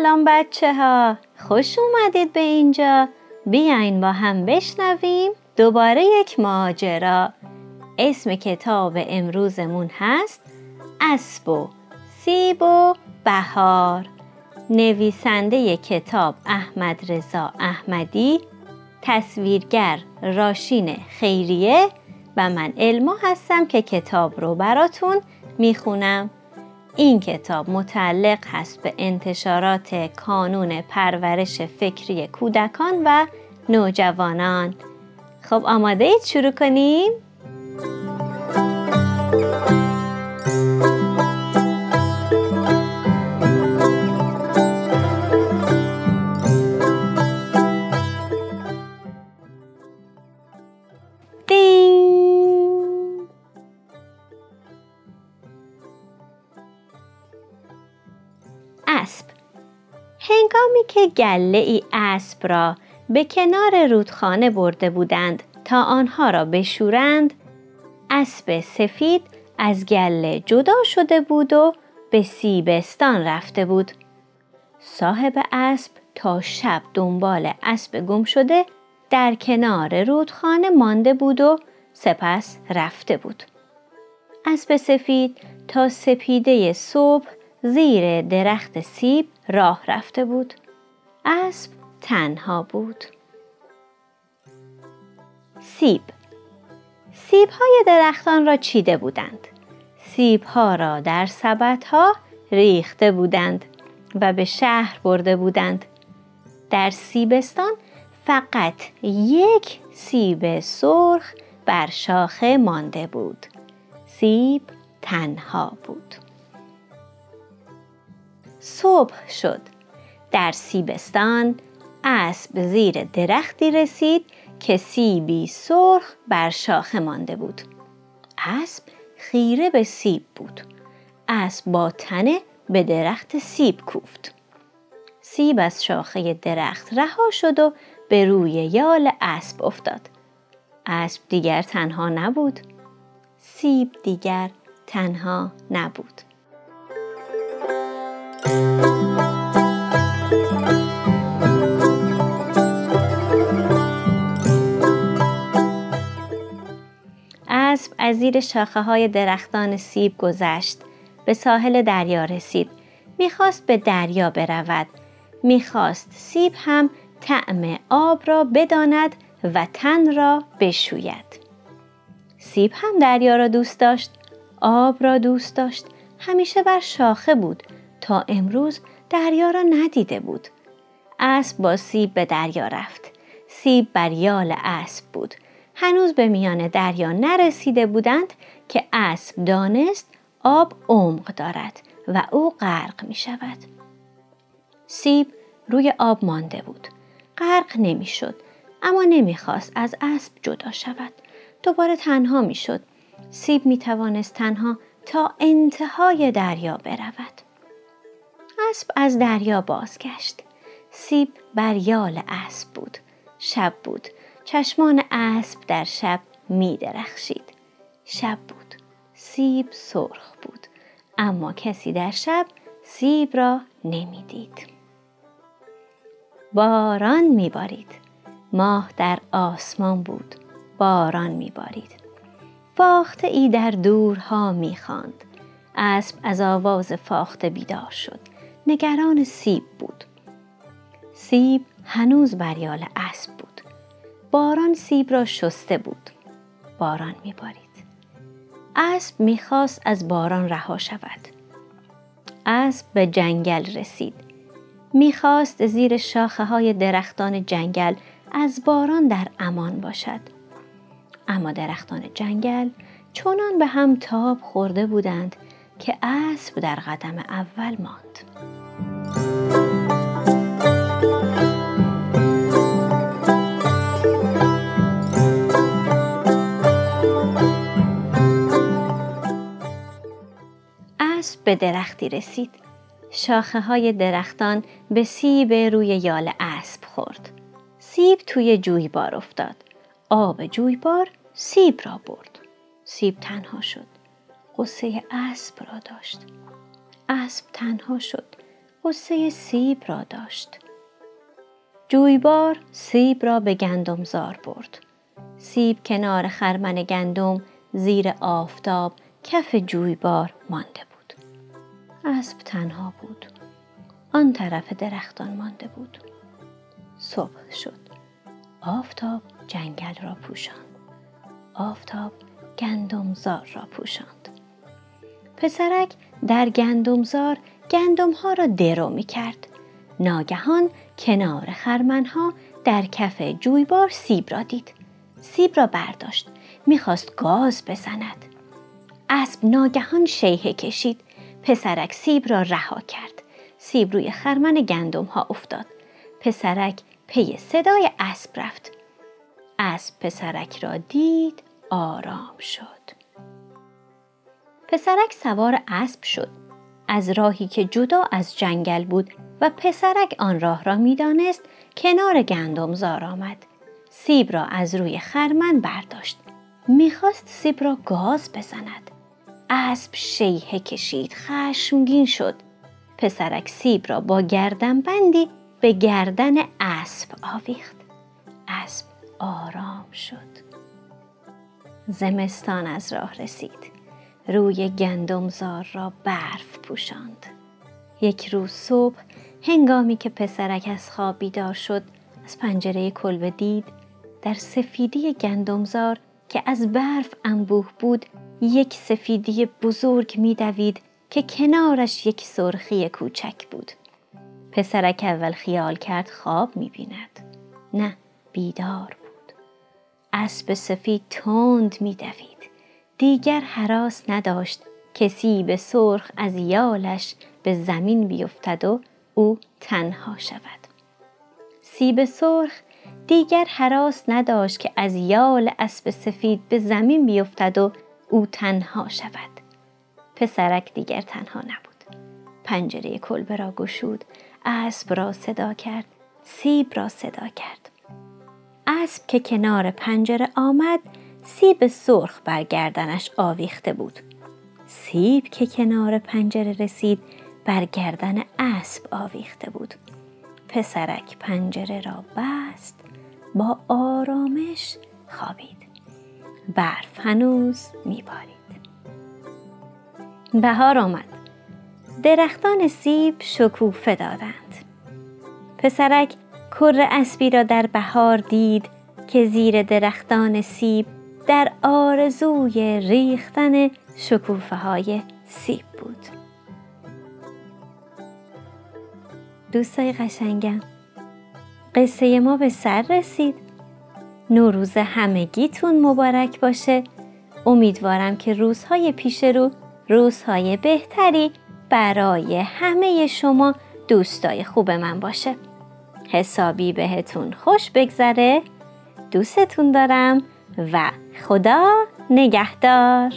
سلام بچه ها خوش اومدید به اینجا. بیاین با هم بشنویم دوباره یک ماجرا. اسم کتاب امروزمون هست اسب و سیب و بهار. نویسنده کتاب احمد رضا احمدی تصویرگر راشین خیریه و من علما هستم که کتاب رو براتون می‌خونم. این کتاب متعلق هست به انتشارات کانون پرورش فکری کودکان و نوجوانان خب آماده اید شروع کنیم؟ هنگامی که گله ای اسب را به کنار رودخانه برده بودند تا آنها را بشورند اسب سفید از گله جدا شده بود و به سیبستان رفته بود. صاحب اسب تا شب دنبال اسب گم شده در کنار رودخانه مانده بود و سپس رفته بود. اسب سفید تا سپیده صبح زیر درخت سیب راه رفته بود. اسب تنها بود. سیب سیب های درختان را چیده بودند. سیب ها را در سبت ها ریخته بودند و به شهر برده بودند. در سیبستان فقط یک سیب سرخ بر شاخه مانده بود. سیب تنها بود. صبح شد. در سیبستان اسب زیر درختی رسید که سیبی سرخ بر شاخه مانده بود. اسب خیره به سیب بود. اسب با تنه به درخت سیب کوفت. سیب از شاخه درخت رها شد و به روی یال اسب افتاد. اسب دیگر تنها نبود. سیب دیگر تنها نبود. از زیر شاخه های درختان سیب گذشت. به ساحل دریا رسید. می‌خواست به دریا برود. می‌خواست سیب هم طعم آب را بداند و تن را بشوید. سیب هم دریا را دوست داشت. آب را دوست داشت. همیشه بر شاخه بود تا امروز دریا را ندیده بود. اسب با سیب به دریا رفت. سیب بر یال اسب بود. هنوز به میان دریا نرسیده بودند که اسب دانست آب عمق دارد و او غرق می شود. سیب روی آب مانده بود. غرق نمی‌شد اما نمی‌خواست از اسب جدا شود. دوباره تنها می‌شد. سیب می توانست تنها تا انتهای دریا برود. اسب از دریا بازگشت. سیب بر یال اسب بود. شب بود. چشمان اسب در شب می درخشید. شب بود. سیب سرخ بود. اما کسی در شب سیب را نمی‌دید. باران میبارید. ماه در آسمان بود. باران میبارید. فاخته ای در دورها می‌خواند. اسب از آواز فاخته بیدار شد. نگران سیب بود. سیب هنوز بریال اسب. باران سیب را شسته بود. باران میبارید. اسب می‌خواست از باران رها شود. اسب به جنگل رسید. می‌خواست زیر شاخه های درختان جنگل از باران در امان باشد. اما درختان جنگل چنان به هم تاب خورده بودند که اسب در قدم اول ماند. به درختی رسید. شاخه های درختان به سیب روی یال اسب خورد. سیب توی جویبار افتاد. آب جویبار سیب را برد. سیب تنها شد. قصه اسب را داشت. اسب تنها شد. قصه سیب را داشت. جویبار سیب را به گندمزار برد. سیب کنار خرمن گندم زیر آفتاب کف جویبار مانده. اسب تنها بود. آن طرف درختان مانده بود. صبح شد. آفتاب جنگل را پوشاند. آفتاب گندمزار را پوشاند. پسرک در گندمزار گندمها را درو می کرد. ناگهان کنار خرمنها در کف جویبار سیب را دید. سیب را برداشت. می‌خواست گاز بزند. اسب ناگهان شیهه کشید. پسرک سیب را رها کرد. سیب روی خرمن گندم ها افتاد. پسرک پی صدای اسب رفت. اسب پسرک را دید آرام شد. پسرک سوار اسب شد. از راهی که جدا از جنگل بود و پسرک آن راه را می‌دانست کنار گندمزار آمد. سیب را از روی خرمن برداشت. می‌خواست سیب را گاز بزند. اسب شیهه کشید خشمگین شد. پسرک سیب را با گردن بندی به گردن اسب آویخت. اسب آرام شد. زمستان از راه رسید. روی گندمزار را برف پوشاند. یک روز صبح هنگامی که پسرک از خواب بیدار شد از پنجره کلبه دید در سفیدی گندمزار که از برف انبوه بود یک سفیدی بزرگ میدوید که کنارش یک سرخی کوچک بود. پسرک اول خیال کرد خواب می‌بیند. نه بیدار بود. اسب سفید تند میدوید. دیگر حراس نداشت که سیب سرخ از یالش به زمین بیفتد و او تنها شود. سیب سرخ دیگر حراس نداشت که از یال اسب سفید به زمین بیفتد و او تنها شود. پسرک دیگر تنها نبود. پنجره کلبه را گشود، اسب را صدا کرد، سیب را صدا کرد. اسب که کنار پنجره آمد، سیب سرخ بر گردنش آویخته بود. سیب که کنار پنجره رسید بر گردن اسب آویخته بود. پسرک پنجره را بست با آرامش خوابید. برف هنوز میبارید. بهار آمد. درختان سیب شکوفه دادند. پسرک کر اسبی را در بهار دید که زیر درختان سیب در آرزوی ریختن شکوفه های سیب بود. دوستای قشنگم قصه ما به سر رسید. نوروز همگیتون مبارک باشه. امیدوارم که روزهای پیش رو روزهای بهتری برای همه شما دوستای خوب من باشه. حسابی بهتون خوش بگذره. دوستتون دارم و خدا نگهدار